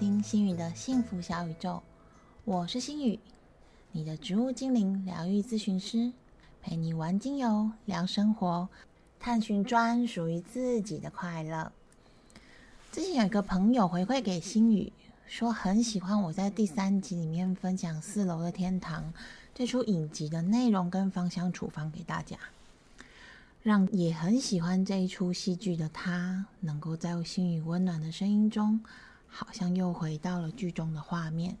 听心宇的幸福小宇宙，我是心宇，你的植物精灵疗愈咨询师，陪你玩精油、聊生活，探寻专属于自己的快乐。之前有一个朋友回馈给心宇，说很喜欢我在第三集里面分享《四楼的天堂》这出影集的内容跟芳香处方给大家。让也很喜欢这一出戏剧的他，能够在心语温暖的声音中，好像又回到了剧中的画面，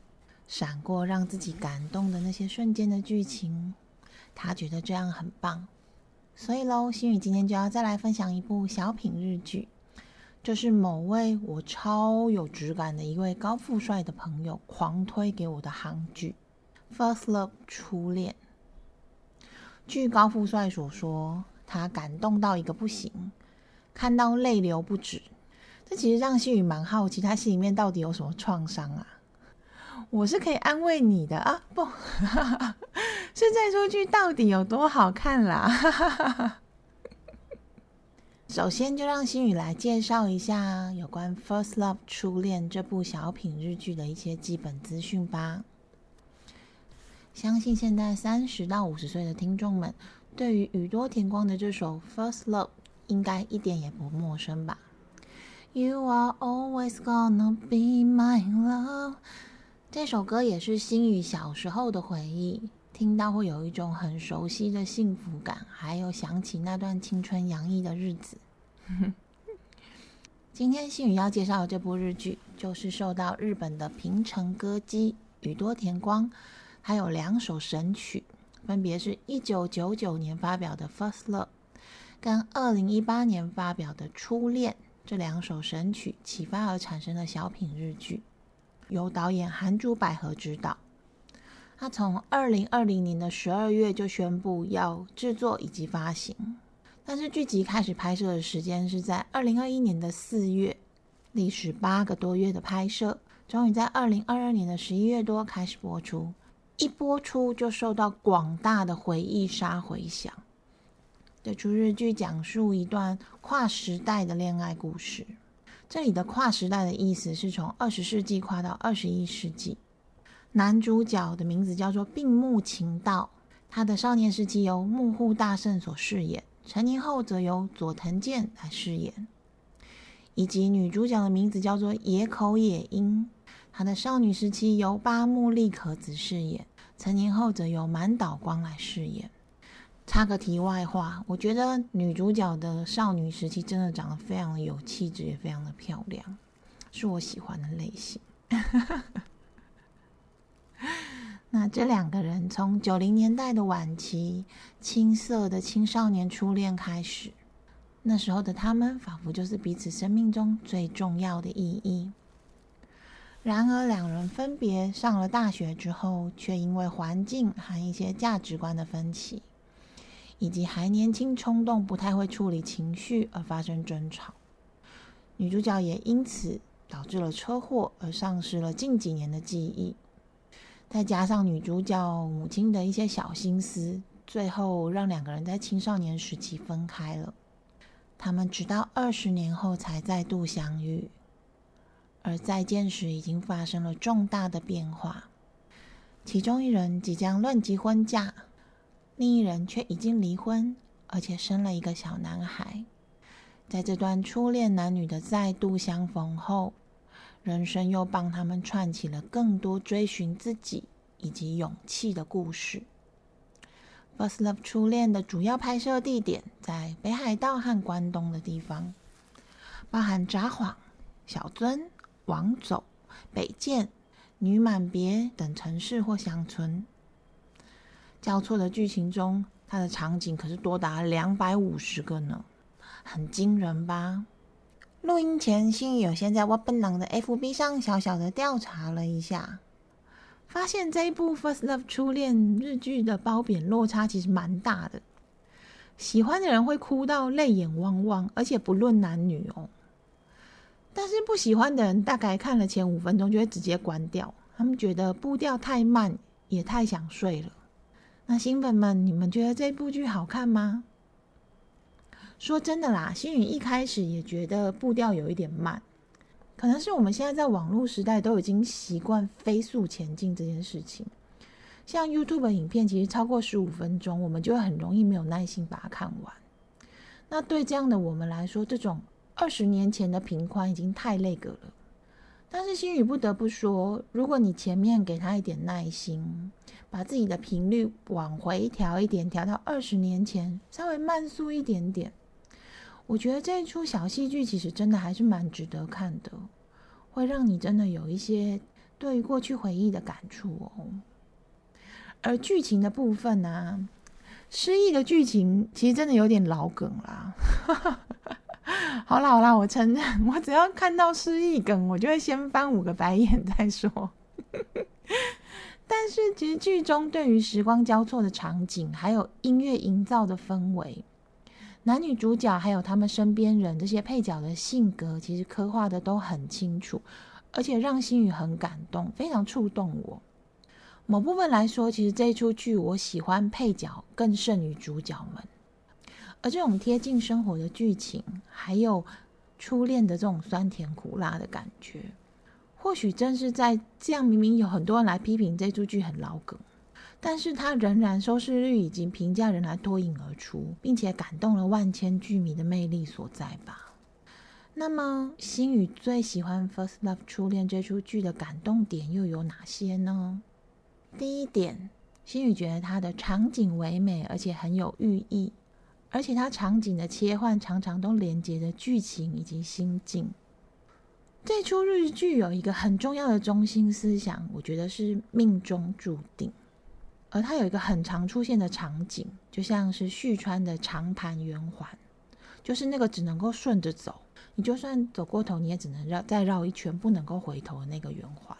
闪过让自己感动的那些瞬间的剧情。他觉得这样很棒，所以喽，心雨今天就要再来分享一部小品日剧，就是某位我超有质感的一位高富帅的朋友狂推给我的韩剧《First Love》初恋。据高富帅所说。他感动到一个不行，看到泪流不止。这其实让心宇蛮好奇，他心里面到底有什么创伤啊？我是可以安慰你的啊，不 是在说剧到底有多好看啦？首先就让心宇来介绍一下有关《First Love》初恋这部小品日剧的一些基本资讯吧。相信现在三十到五十岁的听众们。对于宇多田光的这首《First Love》，应该一点也不陌生吧？You are always gonna be my love。这首歌也是星宇小时候的回忆，听到会有一种很熟悉的幸福感，还有想起那段青春洋溢的日子。今天星宇要介绍的这部日剧，就是受到日本的平成歌姬宇多田光，还有两首神曲。分别是一九九九年发表的《First Love》跟二零一八年发表的《初恋》这两首神曲启发而产生的小品日剧，由导演韩珠百合执导。他从二零二零年的十二月就宣布要制作以及发行，但是剧集开始拍摄的时间是在二零二一年的四月，历时八个多月的拍摄，终于在二零二二年的十一月多开始播出。一播出就受到广大的回忆杀回响。这出日剧讲述一段跨时代的恋爱故事。这里的跨时代的意思是从二十世纪跨到二十一世纪。男主角的名字叫做病木晴道，他的少年时期由木户大圣所饰演，成年后则由佐藤健来饰演。以及女主角的名字叫做野口野樱，她的少女时期由八木利可子饰演。成年后则由满岛光来饰演。插个题外话，我觉得女主角的少女时期真的长得非常的有气质，也非常的漂亮，是我喜欢的类型。那这两个人从九零年代的晚期青涩的青少年初恋开始，那时候的他们仿佛就是彼此生命中最重要的意义。然而，两人分别上了大学之后，却因为环境和一些价值观的分歧，以及还年轻冲动、不太会处理情绪而发生争吵。女主角也因此导致了车祸而丧失了近几年的记忆。再加上女主角母亲的一些小心思，最后让两个人在青少年时期分开了。他们直到二十年后才再度相遇。而再见时，已经发生了重大的变化。其中一人即将论及婚嫁，另一人却已经离婚，而且生了一个小男孩。在这段初恋男女的再度相逢后，人生又帮他们串起了更多追寻自己以及勇气的故事。《First Love》初恋的主要拍摄地点在北海道和关东的地方，包含札幌、小樽。王走、北见、女满别等城市或乡村，交错的剧情中，它的场景可是多达两百五十个呢，很惊人吧？录音前，心宇有先在我本郎的 FB 上小小的调查了一下，发现这一部《First Love》初恋日剧的褒贬落差其实蛮大的，喜欢的人会哭到泪眼汪汪，而且不论男女哦。但是不喜欢的人，大概看了前五分钟就会直接关掉。他们觉得步调太慢，也太想睡了。那新粉们，你们觉得这部剧好看吗？说真的啦，星宇一开始也觉得步调有一点慢，可能是我们现在在网络时代都已经习惯飞速前进这件事情。像 YouTube 影片，其实超过十五分钟，我们就会很容易没有耐心把它看完。那对这样的我们来说，这种二十年前的平宽已经太累个了。但是星宇不得不说，如果你前面给他一点耐心，把自己的频率往回调一点，调到二十年前，稍微慢速一点点。我觉得这一出小戏剧其实真的还是蛮值得看的，会让你真的有一些对于过去回忆的感触哦。而剧情的部分呢，失忆的剧情其实真的有点老梗啦。好啦好啦，我承认，我只要看到失忆梗，我就会先翻五个白眼再说。但是其实剧中对于时光交错的场景，还有音乐营造的氛围。男女主角还有他们身边人这些配角的性格，其实刻画的都很清楚，而且让心宇很感动，非常触动我。某部分来说，其实这出剧我喜欢配角更胜于主角们。而这种贴近生活的剧情，还有初恋的这种酸甜苦辣的感觉，或许正是在这样明明有很多人来批评这出剧很老梗。但是它仍然收视率以及评价仍然脱颖而出，并且感动了万千剧迷的魅力所在吧。那么，星宇最喜欢《First Love》初恋这出剧的感动点又有哪些呢？第一点，星宇觉得它的场景唯美，而且很有寓意，而且它场景的切换常常都连接着剧情以及心境。这出日剧有一个很重要的中心思想，我觉得是命中注定。而它有一个很常出现的场景，就像是旭川的长盘圆环，就是那个只能够顺着走，你就算走过头，你也只能绕再绕一圈，不能够回头的那个圆环。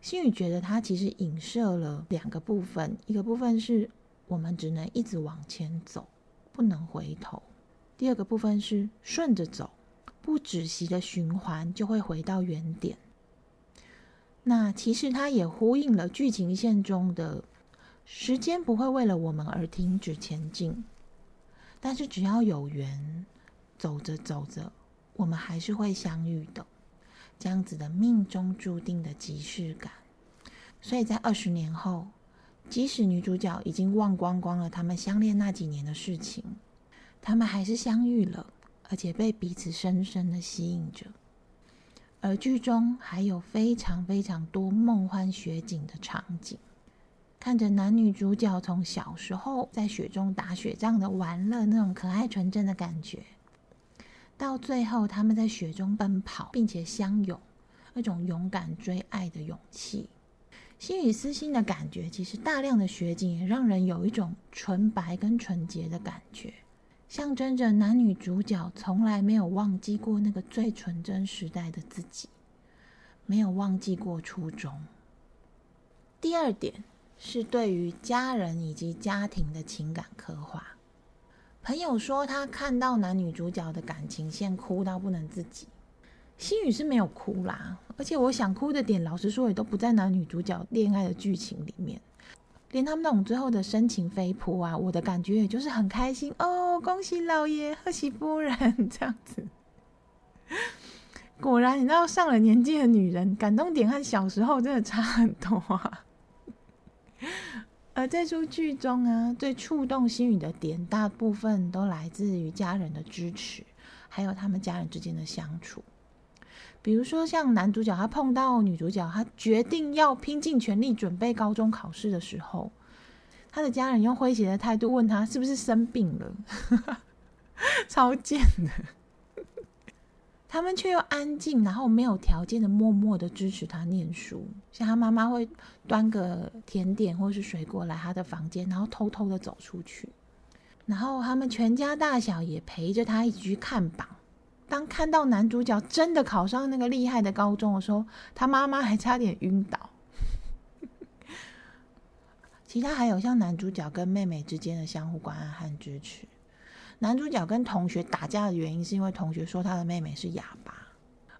心宇觉得它其实影射了两个部分，一个部分是我们只能一直往前走，不能回头；第二个部分是顺着走，不止息的循环就会回到原点。那其实它也呼应了剧情线中的。时间不会为了我们而停止前进，但是只要有缘，走着走着，我们还是会相遇的。这样子的命中注定的即视感，所以在二十年后，即使女主角已经忘光光了他们相恋那几年的事情，他们还是相遇了，而且被彼此深深的吸引着。而剧中还有非常非常多梦幻雪景的场景。看着男女主角从小时候在雪中打雪仗的玩乐，那种可爱纯真的感觉，到最后他们在雪中奔跑并且相拥，那种勇敢追爱的勇气，心与私心的感觉，其实大量的雪景也让人有一种纯白跟纯洁的感觉，象征着男女主角从来没有忘记过那个最纯真时代的自己，没有忘记过初衷。第二点。是对于家人以及家庭的情感刻画。朋友说他看到男女主角的感情线哭到不能自己，心雨是没有哭啦。而且我想哭的点，老实说也都不在男女主角恋爱的剧情里面，连他们那种最后的深情飞扑啊，我的感觉也就是很开心哦，恭喜老爷，贺喜夫人这样子。果然，你知道上了年纪的女人，感动点和小时候真的差很多啊。而这出剧中啊，最触动心语的点，大部分都来自于家人的支持，还有他们家人之间的相处。比如说，像男主角他碰到女主角，他决定要拼尽全力准备高中考试的时候，他的家人用诙谐的态度问他是不是生病了，超贱的。他们却又安静，然后没有条件的默默的支持他念书。像他妈妈会端个甜点或是水果来他的房间，然后偷偷的走出去。然后他们全家大小也陪着他一起去看榜。当看到男主角真的考上那个厉害的高中的时候，他妈妈还差点晕倒。其他还有像男主角跟妹妹之间的相互关爱和支持。男主角跟同学打架的原因，是因为同学说他的妹妹是哑巴。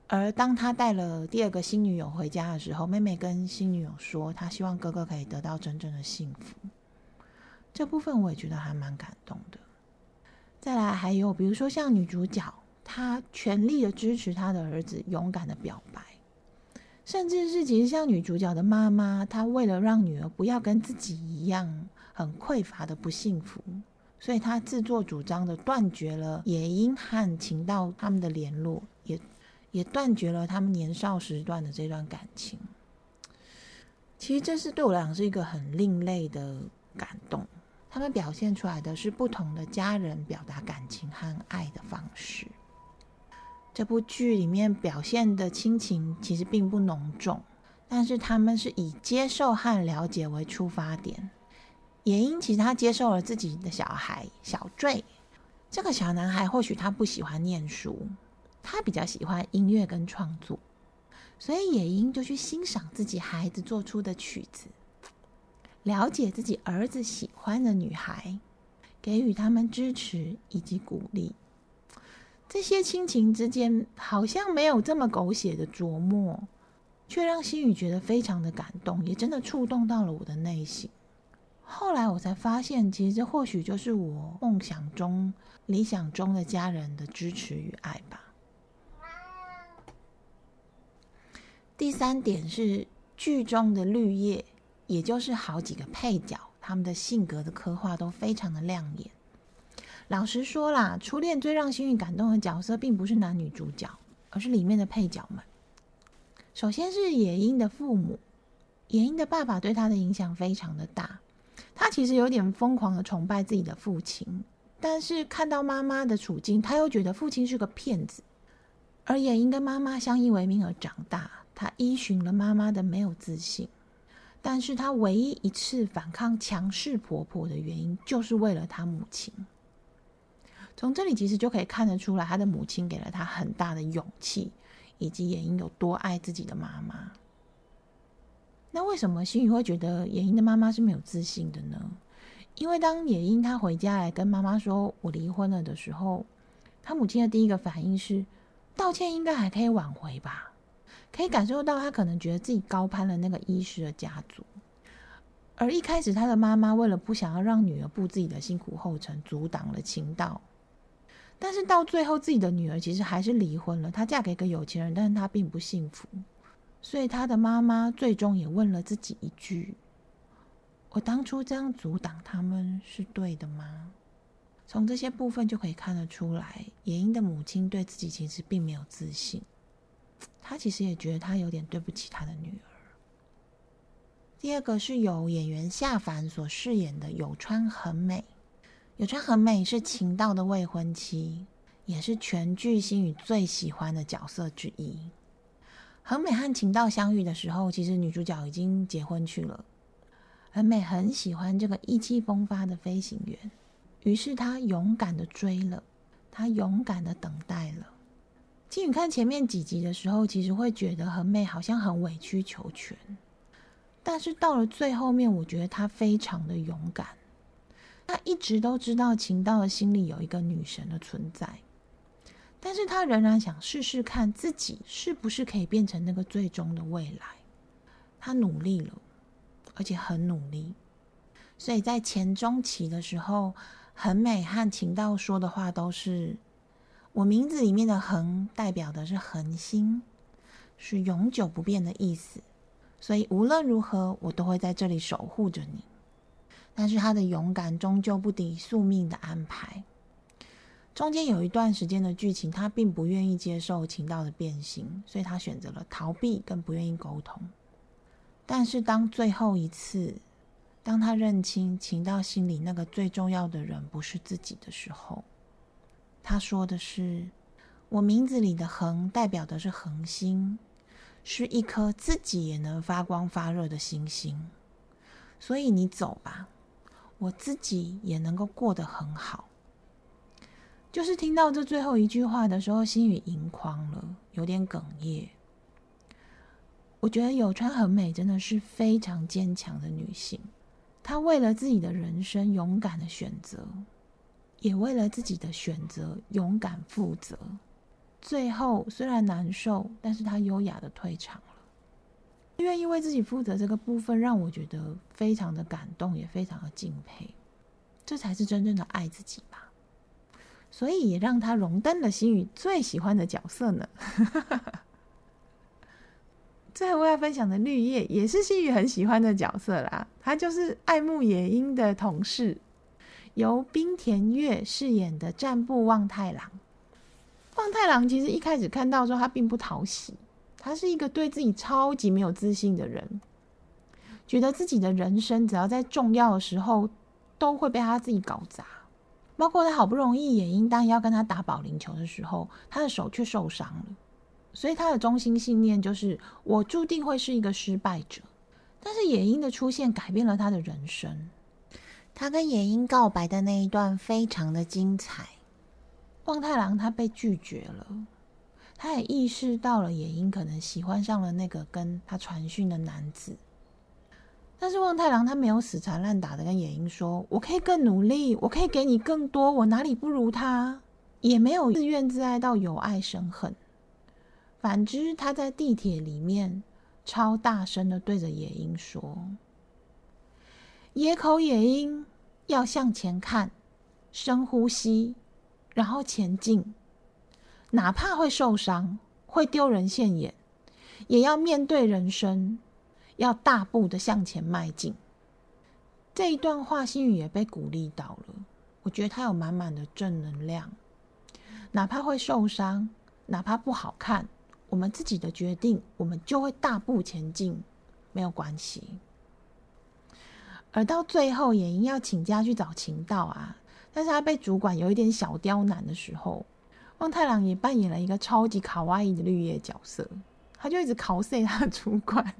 而当他带了第二个新女友回家的时候，妹妹跟新女友说，她希望哥哥可以得到真正的幸福。这部分我也觉得还蛮感动的。再来，还有比如说像女主角，他全力的支持他的儿子勇敢的表白，甚至是其实像女主角的妈妈，她为了让女儿不要跟自己一样很匮乏的不幸福，所以她自作主张的断绝了野樱和情道他们的联络，也也断绝了他们年少时段的这段感情。其实这是对我来讲是一个很另类的感动。他们表现出来的是不同的家人表达感情和爱的方式。这部剧里面表现的亲情其实并不浓重，但是他们是以接受和了解为出发点。也因其实他接受了自己的小孩小坠，这个小男孩或许他不喜欢念书，他比较喜欢音乐跟创作，所以野樱就去欣赏自己孩子做出的曲子。了解自己儿子喜欢的女孩，给予他们支持以及鼓励，这些亲情之间好像没有这么狗血的琢磨，却让心宇觉得非常的感动，也真的触动到了我的内心。后来我才发现，其实这或许就是我梦想中、理想中的家人的支持与爱吧。第三点是剧中的绿叶。也就是好几个配角，他们的性格的刻画都非常的亮眼。老实说啦，初恋最让心宇感动的角色，并不是男女主角，而是里面的配角们。首先是野樱的父母，野樱的爸爸对他的影响非常的大。他其实有点疯狂的崇拜自己的父亲，但是看到妈妈的处境，他又觉得父亲是个骗子。而野樱跟妈妈相依为命而长大，他依循了妈妈的没有自信。但是他唯一一次反抗强势婆婆的原因，就是为了他母亲。从这里其实就可以看得出来，他的母亲给了他很大的勇气，以及野英有多爱自己的妈妈。那为什么心宇会觉得野英的妈妈是没有自信的呢？因为当野英他回家来跟妈妈说“我离婚了”的时候，他母亲的第一个反应是道歉，应该还可以挽回吧。可以感受到，他可能觉得自己高攀了那个医师的家族，而一开始他的妈妈为了不想要让女儿步自己的辛苦后尘，阻挡了情道。但是到最后，自己的女儿其实还是离婚了，她嫁给一个有钱人，但是她并不幸福。所以她的妈妈最终也问了自己一句：“我当初这样阻挡他们是对的吗？”从这些部分就可以看得出来，野英的母亲对自己其实并没有自信。他其实也觉得他有点对不起他的女儿。第二个是由演员夏凡所饰演的有川很美，有川很美是情道的未婚妻，也是全剧星宇最喜欢的角色之一。很美和情道相遇的时候，其实女主角已经结婚去了。很美很喜欢这个意气风发的飞行员，于是她勇敢的追了，她勇敢的等待了。金宇看前面几集的时候，其实会觉得很美，好像很委曲求全。但是到了最后面，我觉得她非常的勇敢。他一直都知道秦道的心里有一个女神的存在，但是他仍然想试试看自己是不是可以变成那个最终的未来。他努力了，而且很努力。所以在前中期的时候，很美和秦道说的话都是。我名字里面的“恒”代表的是恒心，是永久不变的意思。所以无论如何，我都会在这里守护着你。但是他的勇敢终究不敌宿命的安排。中间有一段时间的剧情，他并不愿意接受情道的变形，所以他选择了逃避，跟不愿意沟通。但是当最后一次，当他认清情道心里那个最重要的人不是自己的时候，他说的是：“我名字里的‘恒’代表的是恒星，是一颗自己也能发光发热的星星。所以你走吧，我自己也能够过得很好。”就是听到这最后一句话的时候，心语盈眶了，有点哽咽。我觉得有川很美，真的是非常坚强的女性。她为了自己的人生勇敢的选择。也为了自己的选择勇敢负责，最后虽然难受，但是她优雅的退场了。愿意为自己负责这个部分，让我觉得非常的感动，也非常的敬佩。这才是真正的爱自己吧。所以也让他荣登了心宇最喜欢的角色呢。最后要分享的绿叶也是心宇很喜欢的角色啦，他就是爱慕野樱的同事，由冰田月饰演的战部望太郎。望太郎其实一开始看到说他并不讨喜，他是一个对自己超级没有自信的人，觉得自己的人生只要在重要的时候都会被他自己搞砸。包括他好不容易野樱当要跟他打保龄球的时候，他的手却受伤了。所以他的中心信念就是我注定会是一个失败者。但是野樱的出现改变了他的人生。他跟野樱告白的那一段非常的精彩。望太郎他被拒绝了，他也意识到了野樱可能喜欢上了那个跟他传讯的男子。但是望太郎他没有死缠烂打的跟野樱说：“我可以更努力，我可以给你更多，我哪里不如他？”也没有自怨自艾到有爱生恨。反之，他在地铁里面超大声的对着野樱说：“野口野樱要向前看，深呼吸，然后前进，哪怕会受伤，会丢人现眼，也要面对人生。”要大步的向前迈进，这一段话，心宇也被鼓励到了。我觉得他有满满的正能量，哪怕会受伤，哪怕不好看，我们自己的决定，我们就会大步前进，没有关系。而到最后，也因要请假去找晴道啊，但是他被主管有一点小刁难的时候，望太郎也扮演了一个超级卡哇伊的绿叶角色，他就一直考 C 他的主管。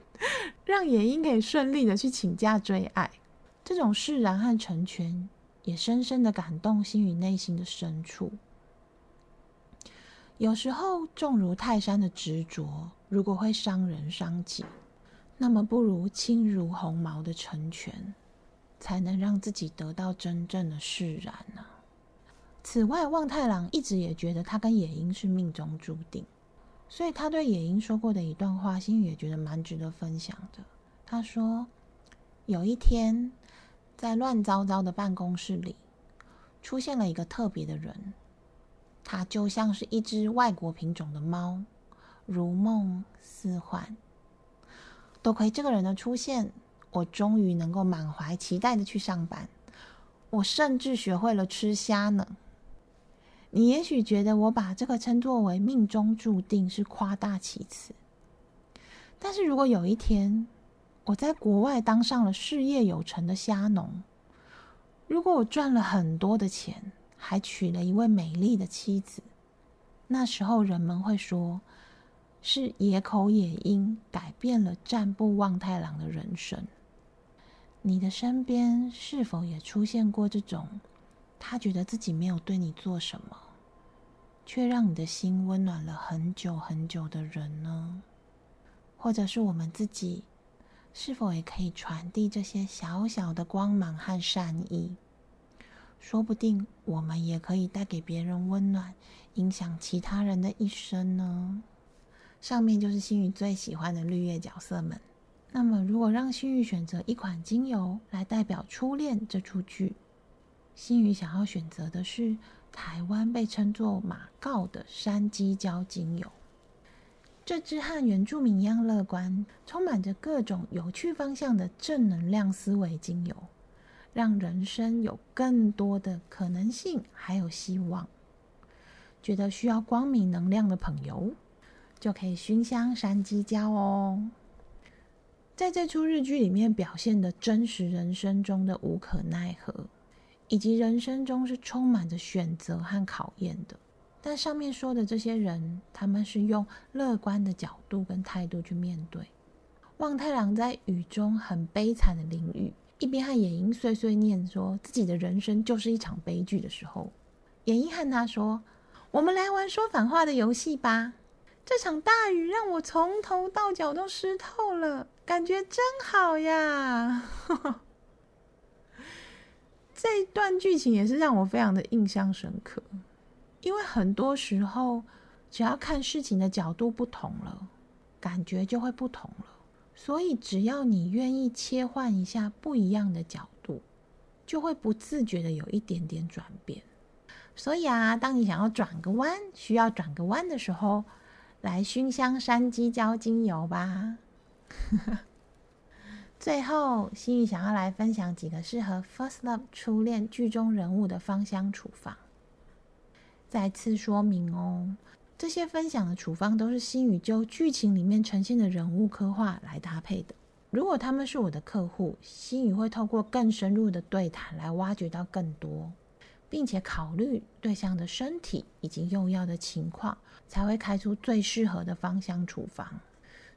让野樱可以顺利的去请假追爱，这种释然和成全，也深深的感动心宇内心的深处。有时候，重如泰山的执着，如果会伤人伤己，那么不如轻如鸿毛的成全，才能让自己得到真正的释然呢。此外，望太郎一直也觉得他跟野樱是命中注定。所以他对野樱说过的一段话，心宇也觉得蛮值得分享的。他说：“有一天，在乱糟糟的办公室里，出现了一个特别的人，他就像是一只外国品种的猫，如梦似幻。多亏这个人的出现，我终于能够满怀期待的去上班。我甚至学会了吃虾呢。”你也许觉得我把这个称作为命中注定是夸大其词，但是如果有一天我在国外当上了事业有成的虾农，如果我赚了很多的钱，还娶了一位美丽的妻子，那时候人们会说，是野口野樱改变了战部望太郎的人生。你的身边是否也出现过这种？他觉得自己没有对你做什么，却让你的心温暖了很久很久的人呢？或者是我们自己，是否也可以传递这些小小的光芒和善意？说不定我们也可以带给别人温暖，影响其他人的一生呢。上面就是心宇最喜欢的绿叶角色们。那么，如果让心宇选择一款精油来代表初恋这出剧？心宇想要选择的是台湾被称作马告的山鸡椒精油。这支和原住民一样乐观、充满着各种有趣方向的正能量思维精油，让人生有更多的可能性，还有希望。觉得需要光明能量的朋友，就可以熏香山鸡椒哦。在这出日剧里面表现的真实人生中的无可奈何。以及人生中是充满着选择和考验的，但上面说的这些人，他们是用乐观的角度跟态度去面对。望太郎在雨中很悲惨的淋雨，一边和野樱碎碎念说自己的人生就是一场悲剧的时候，野樱和他说：“我们来玩说反话的游戏吧。这场大雨让我从头到脚都湿透了，感觉真好呀。”这一段剧情也是让我非常的印象深刻，因为很多时候，只要看事情的角度不同了，感觉就会不同了。所以，只要你愿意切换一下不一样的角度，就会不自觉的有一点点转变。所以啊，当你想要转个弯，需要转个弯的时候，来熏香山鸡椒精油吧。最后，心雨想要来分享几个适合 First Love 初恋剧中人物的芳香处方。再次说明哦，这些分享的处方都是心宇就剧情里面呈现的人物刻画来搭配的。如果他们是我的客户，心宇会透过更深入的对谈来挖掘到更多，并且考虑对象的身体以及用药的情况，才会开出最适合的芳香处方。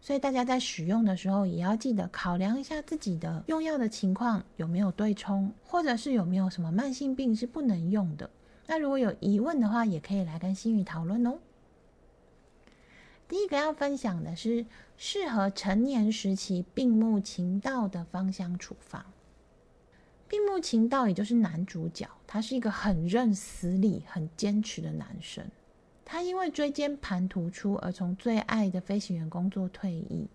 所以大家在使用的时候，也要记得考量一下自己的用药的情况有没有对冲，或者是有没有什么慢性病是不能用的。那如果有疑问的话，也可以来跟心宇讨论哦。第一个要分享的是适合成年时期病木情道的芳香处方。病木情道也就是男主角，他是一个很认死理、很坚持的男生。他因为椎间盘突出而从最爱的飞行员工作退役，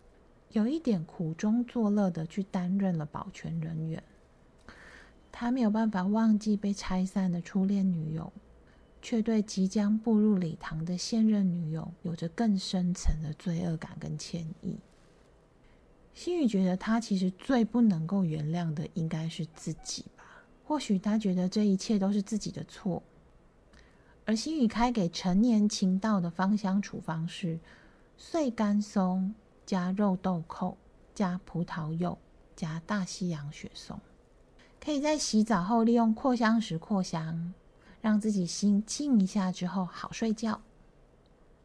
有一点苦中作乐的去担任了保全人员。他没有办法忘记被拆散的初恋女友，却对即将步入礼堂的现任女友有着更深层的罪恶感跟歉意。心宇觉得他其实最不能够原谅的应该是自己吧？或许他觉得这一切都是自己的错。而心宇开给成年情道的芳香处方是碎干松加肉豆蔻加葡萄柚加大西洋雪松。可以在洗澡后利用扩香石扩香，让自己心静一下之后好睡觉。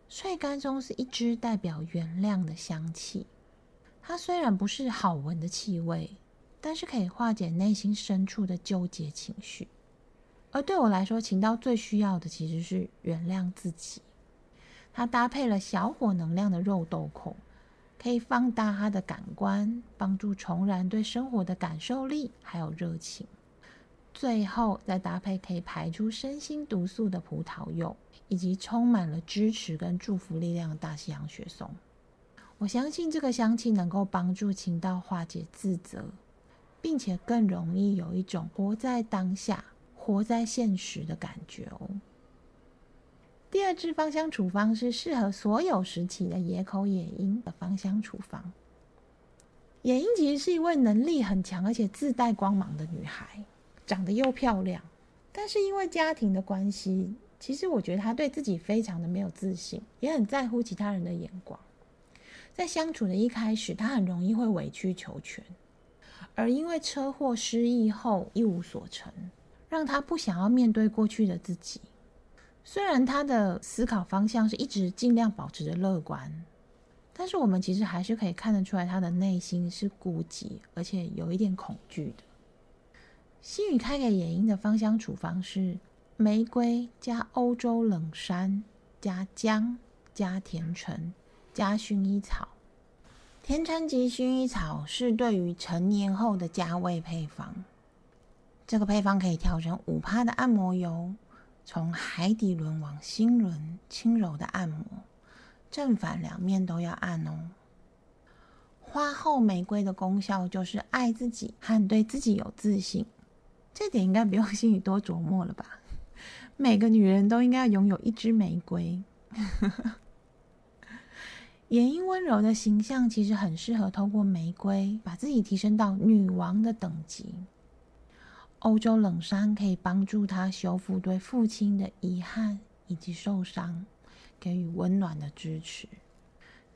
碎干松是一支代表原谅的香气，它虽然不是好闻的气味，但是可以化解内心深处的纠结情绪。而对我来说，情刀最需要的其实是原谅自己。它搭配了小火能量的肉豆蔻。可以放大他的感官，帮助重燃对生活的感受力还有热情。最后再搭配可以排出身心毒素的葡萄柚，以及充满了支持跟祝福力量的大西洋雪松。我相信这个香气能够帮助情道化解自责，并且更容易有一种活在当下、活在现实的感觉哦。第二支芳香处方是适合所有时期的野口野樱的芳香处方。野樱其实是一位能力很强而且自带光芒的女孩，长得又漂亮，但是因为家庭的关系，其实我觉得她对自己非常的没有自信，也很在乎其他人的眼光。在相处的一开始，她很容易会委曲求全，而因为车祸失忆后一无所成，让他不想要面对过去的自己。虽然他的思考方向是一直尽量保持着乐观，但是我们其实还是可以看得出来，他的内心是孤寂，而且有一点恐惧的。心宇开给野樱的芳香处方是玫瑰加欧洲冷杉加姜加甜橙加薰衣草。甜橙及薰衣草是对于成年后的加味配方，这个配方可以调成五帕的按摩油。从海底轮往心轮，轻柔的按摩，正反两面都要按哦。花后玫瑰的功效就是爱自己和对自己有自信，这点应该不用心里多琢磨了吧？每个女人都应该拥有一支玫瑰。眼樱温柔的形象其实很适合透过玫瑰把自己提升到女王的等级。欧洲冷杉可以帮助他修复对父亲的遗憾以及受伤，给予温暖的支持。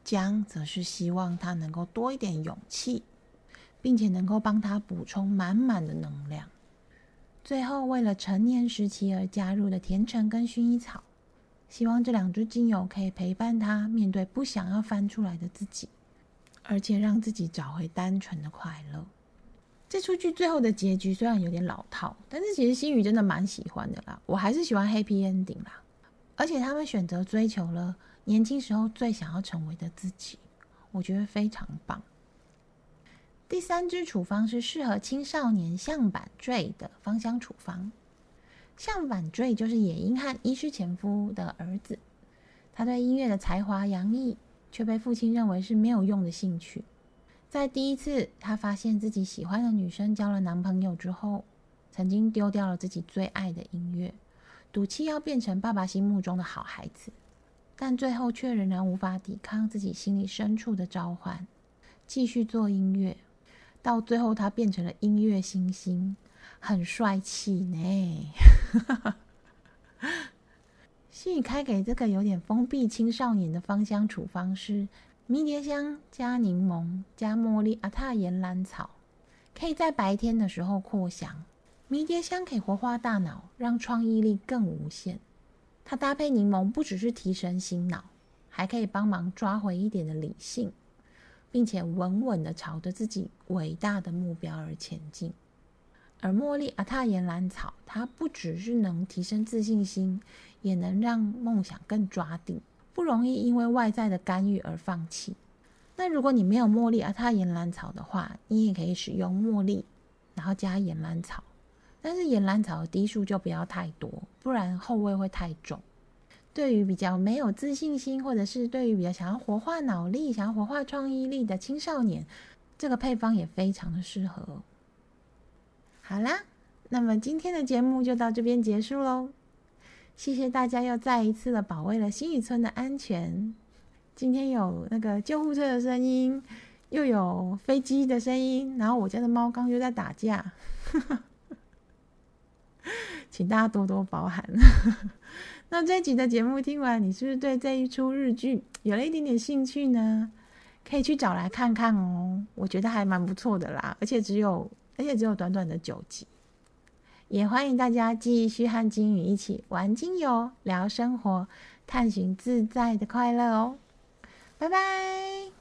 姜则是希望他能够多一点勇气，并且能够帮他补充满满的能量。最后，为了成年时期而加入的甜橙跟薰衣草，希望这两支精油可以陪伴他面对不想要翻出来的自己，而且让自己找回单纯的快乐。这出剧最后的结局虽然有点老套，但是其实心宇真的蛮喜欢的啦。我还是喜欢 Happy Ending 啦，而且他们选择追求了年轻时候最想要成为的自己，我觉得非常棒。第三支处方是适合青少年向板坠的芳香处方。向板坠就是野樱和医师前夫的儿子，他对音乐的才华洋溢，却被父亲认为是没有用的兴趣。在第一次他发现自己喜欢的女生交了男朋友之后，曾经丢掉了自己最爱的音乐，赌气要变成爸爸心目中的好孩子，但最后却仍然无法抵抗自己心里深处的召唤，继续做音乐。到最后，他变成了音乐星星，很帅气呢。心宇开给这个有点封闭青少年的芳香处方是迷迭香加柠檬加茉莉阿塔岩兰草，可以在白天的时候扩香。迷迭香可以活化大脑，让创意力更无限。它搭配柠檬，不只是提神醒脑，还可以帮忙抓回一点的理性，并且稳稳的朝着自己伟大的目标而前进。而茉莉阿塔岩兰草，它不只是能提升自信心，也能让梦想更抓地，不容易因为外在的干预而放弃。那如果你没有茉莉阿塔岩兰草的话，你也可以使用茉莉，然后加岩兰草。但是岩兰草的滴数就不要太多，不然后味会太重。对于比较没有自信心，或者是对于比较想要活化脑力、想要活化创意力的青少年，这个配方也非常的适合。好啦，那么今天的节目就到这边结束喽。谢谢大家又再一次的保卫了新宇村的安全。今天有那个救护车的声音，又有飞机的声音，然后我家的猫刚又在打架。请大家多多包涵。那这集的节目听完，你是不是对这一出日剧有了一点点兴趣呢？可以去找来看看哦，我觉得还蛮不错的啦，而且只有而且只有短短的九集。也欢迎大家继续和金宇一起玩精油、聊生活、探寻自在的快乐哦。拜拜。